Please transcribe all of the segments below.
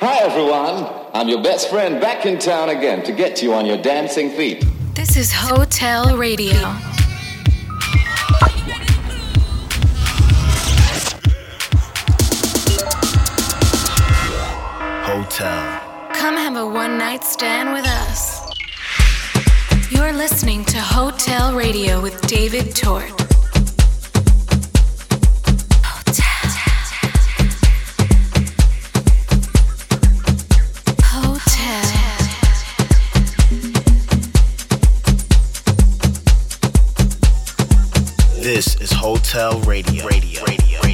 Hi, everyone. I'm your best friend back in town again to get you on your dancing feet. This is Hotel Radio. Hotel. Come have a one night stand with us. You're listening to Hotel Radio with David Tort. This is Hotel Radio. Radio. Radio.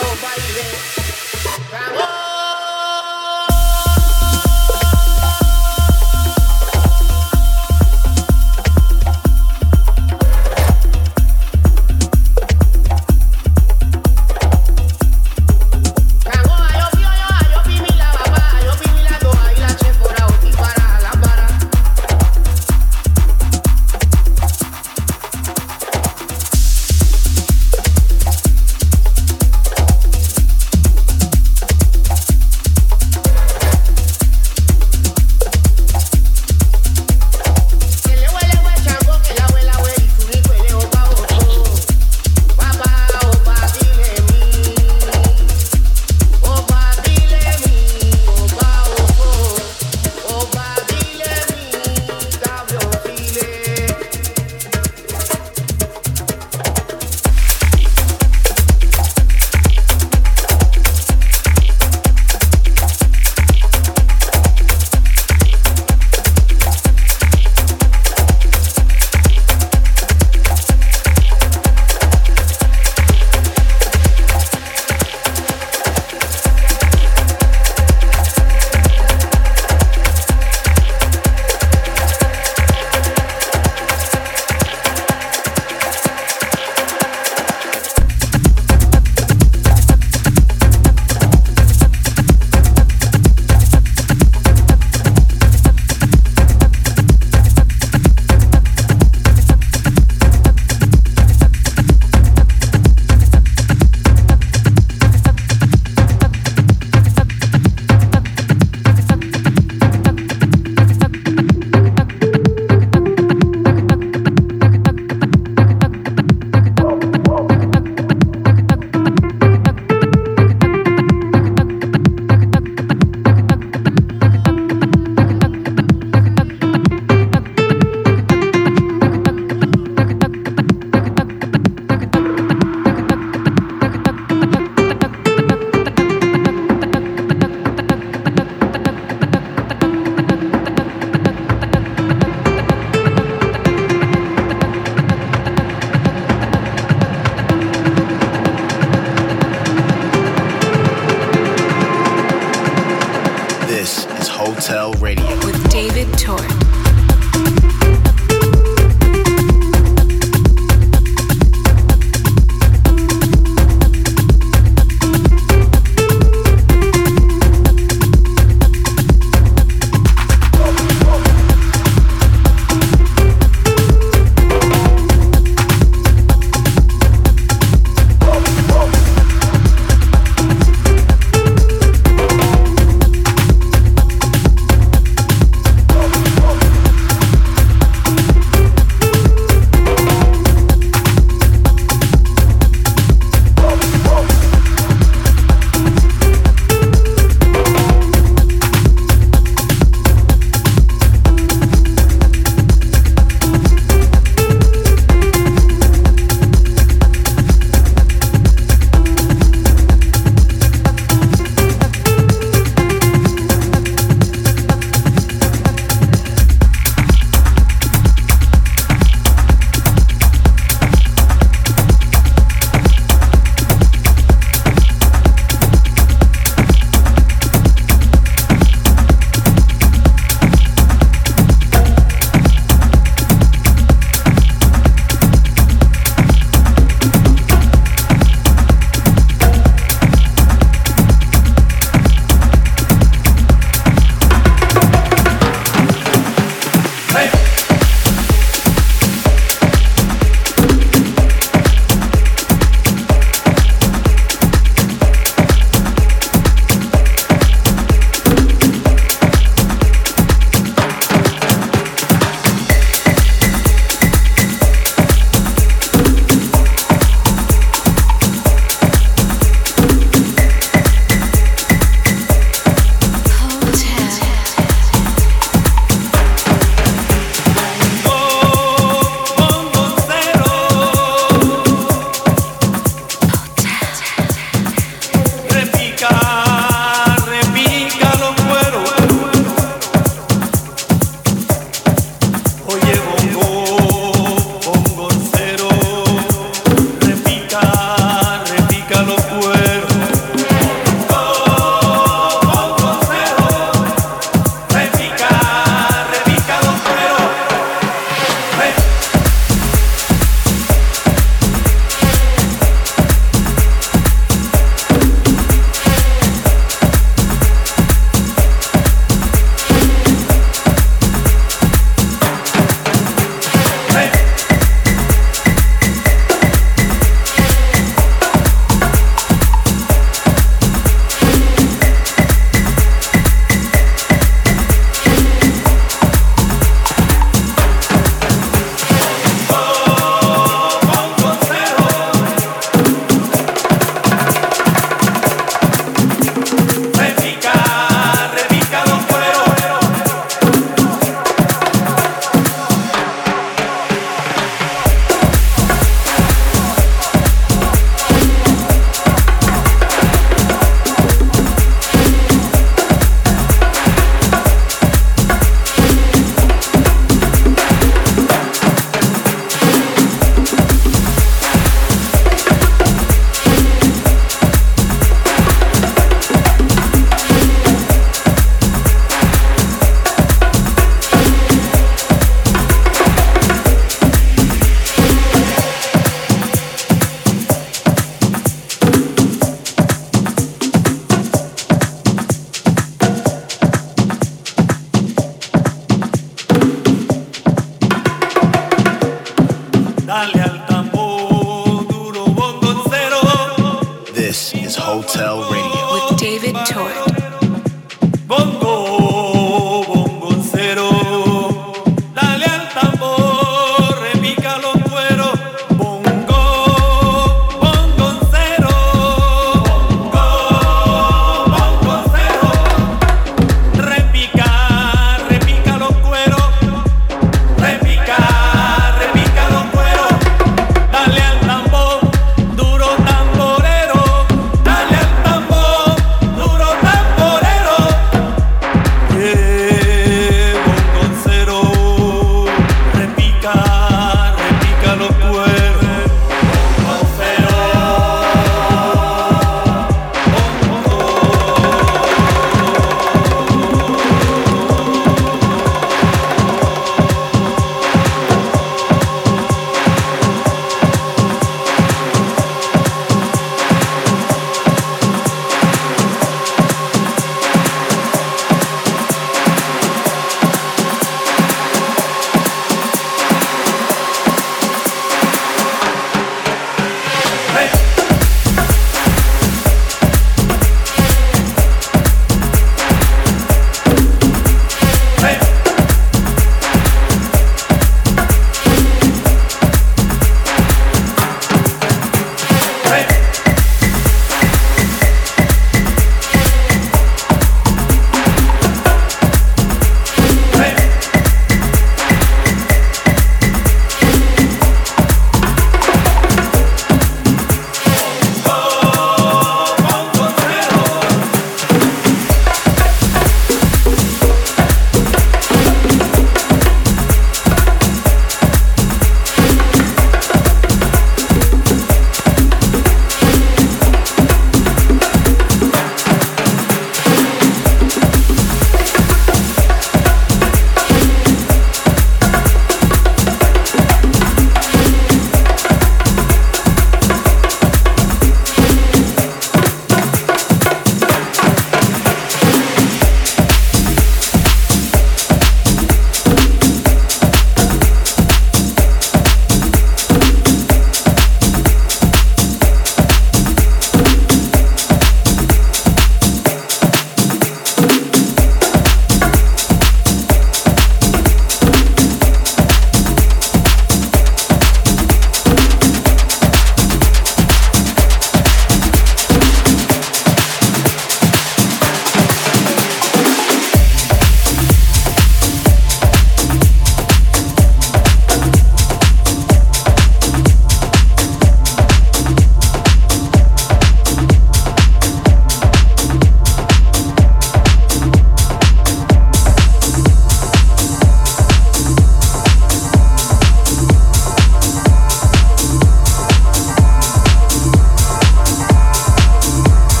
Vamos, baile. Vamos.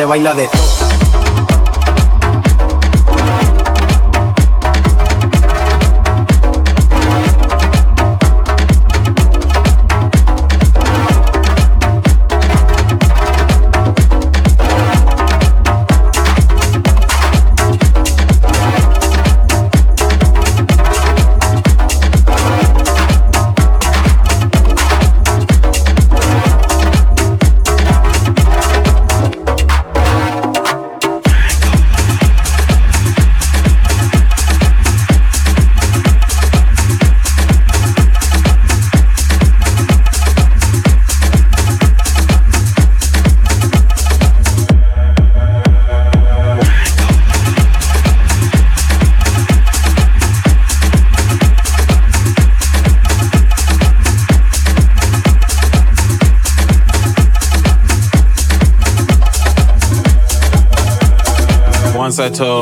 Se baila de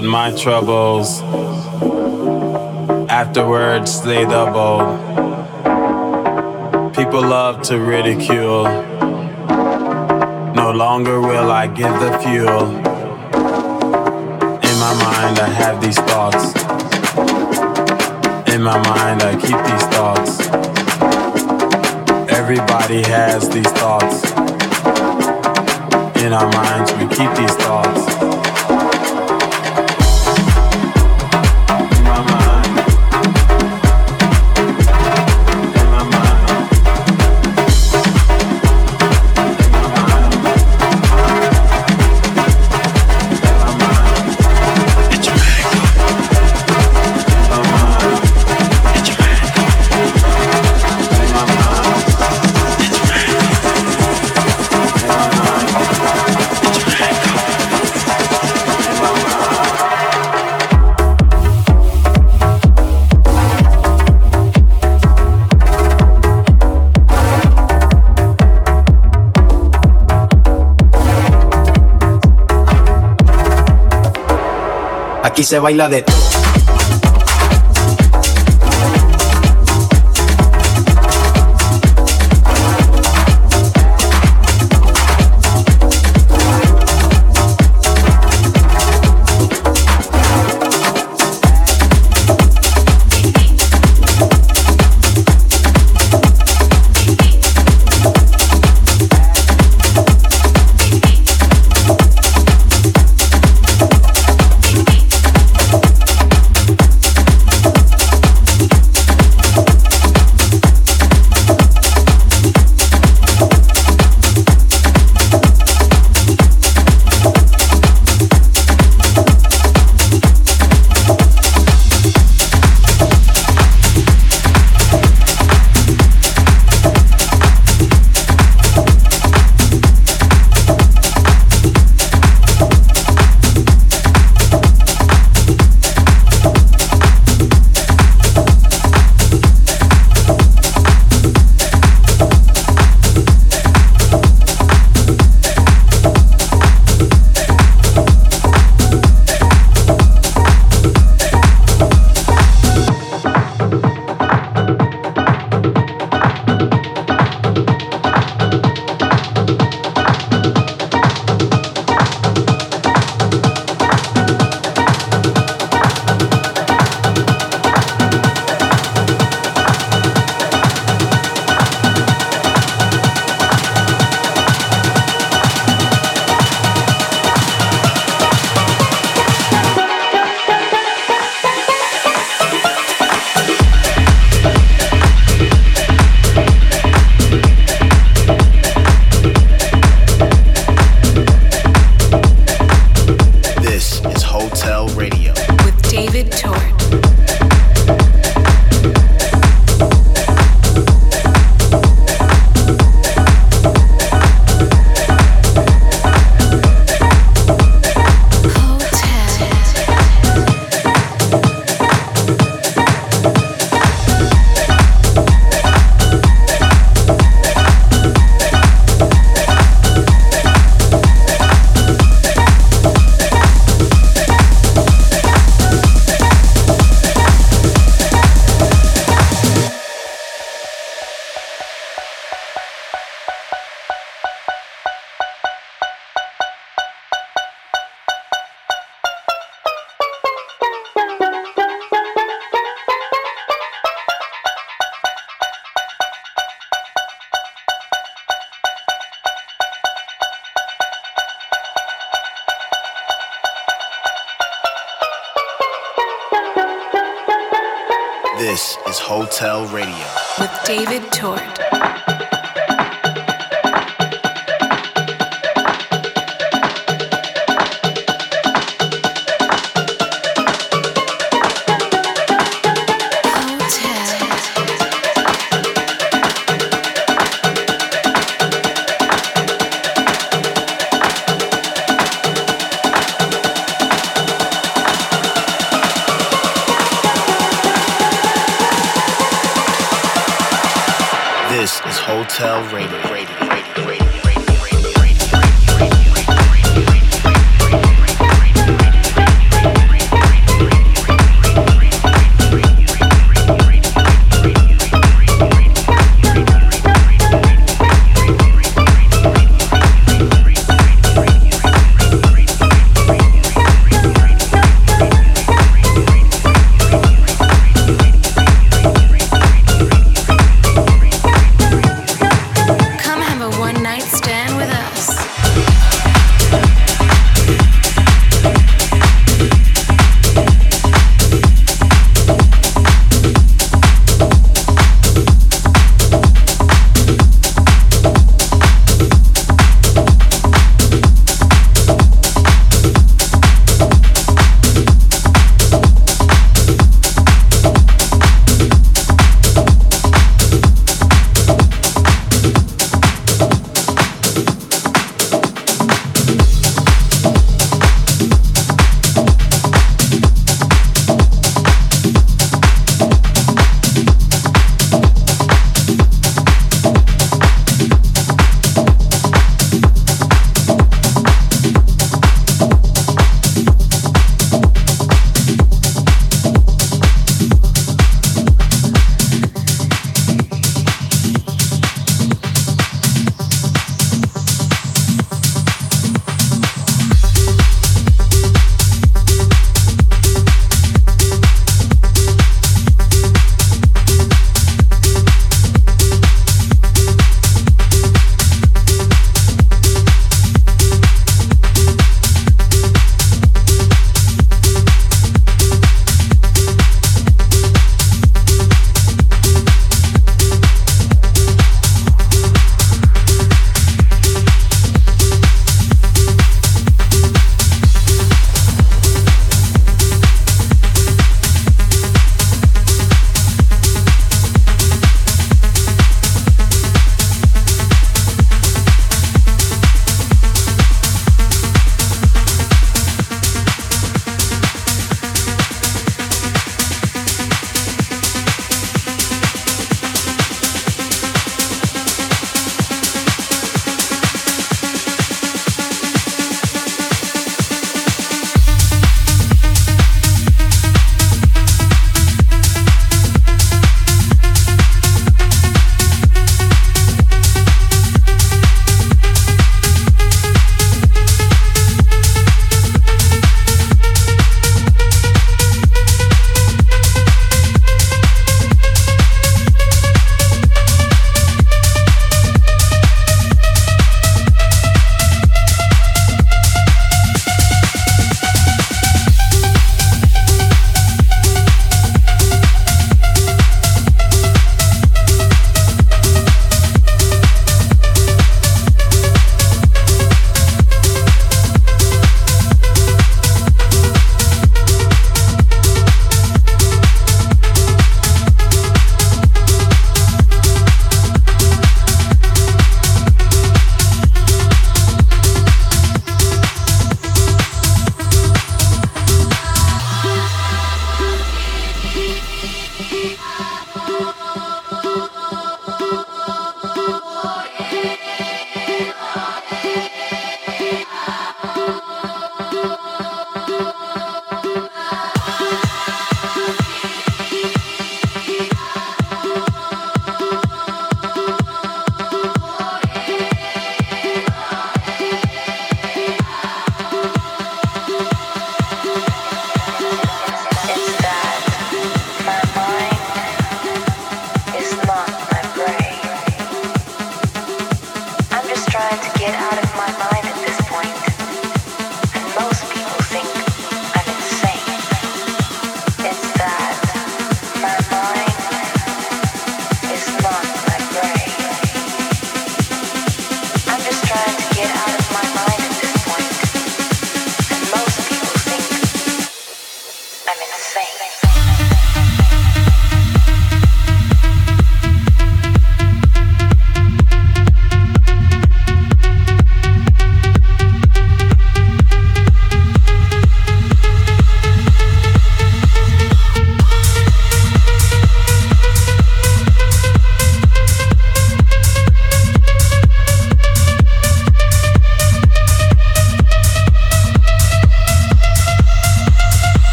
Told my troubles, afterwards they doubled. People love to ridicule. No longer will I give the fuel. In my mind, I have these thoughts. In my mind, I keep these thoughts. Everybody has these thoughts. In our minds, we keep these thoughts. Aquí se baila de.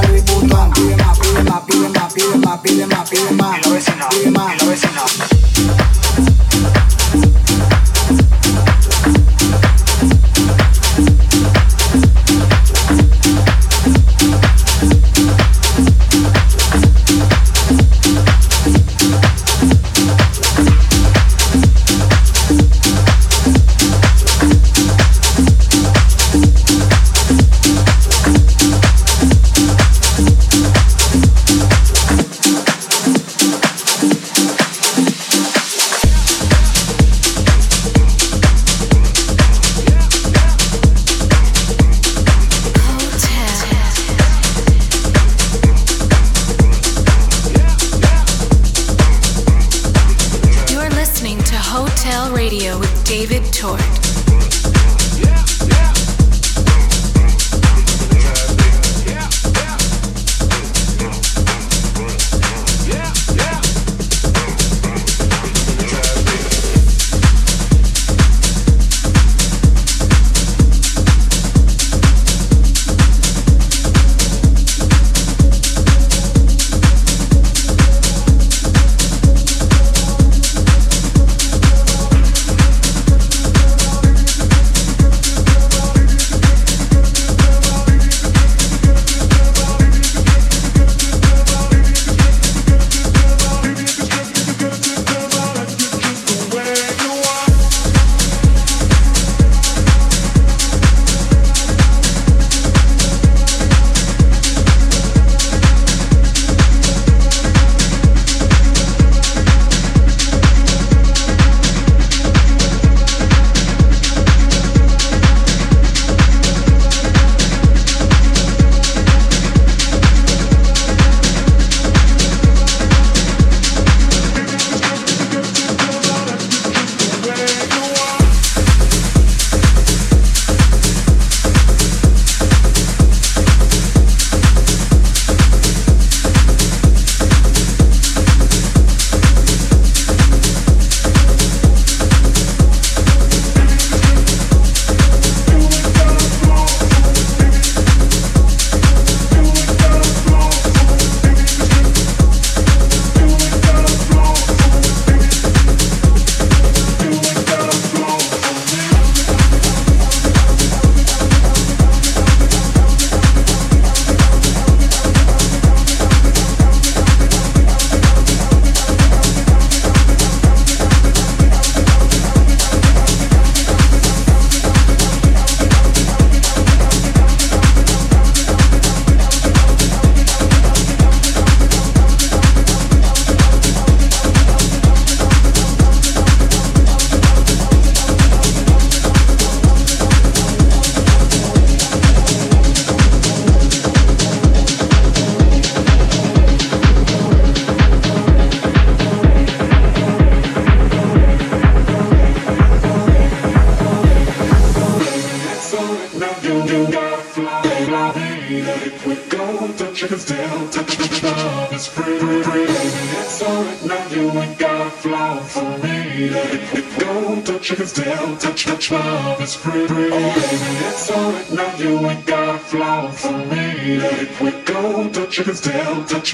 Pide más, pide más, pide más, pide más, pide más, pide más. Y la vecina, y la vecina.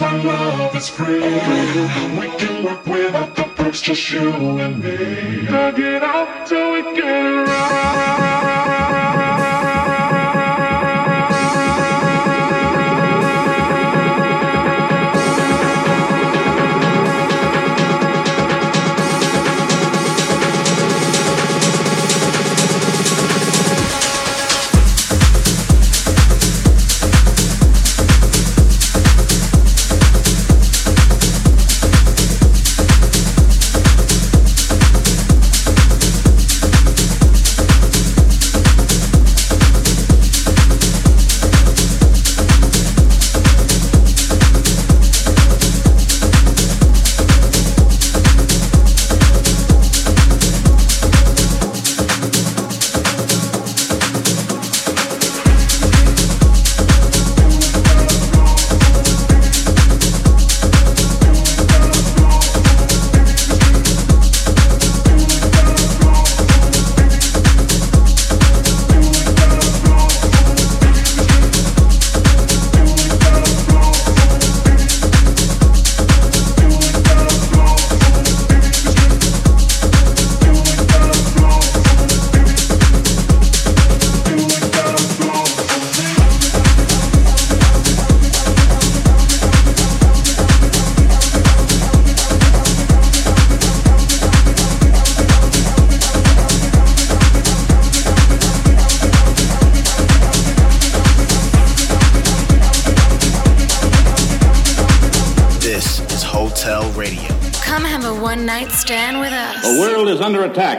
My love is free. We can work without the perks, just you and me. Tug it out till we get it right.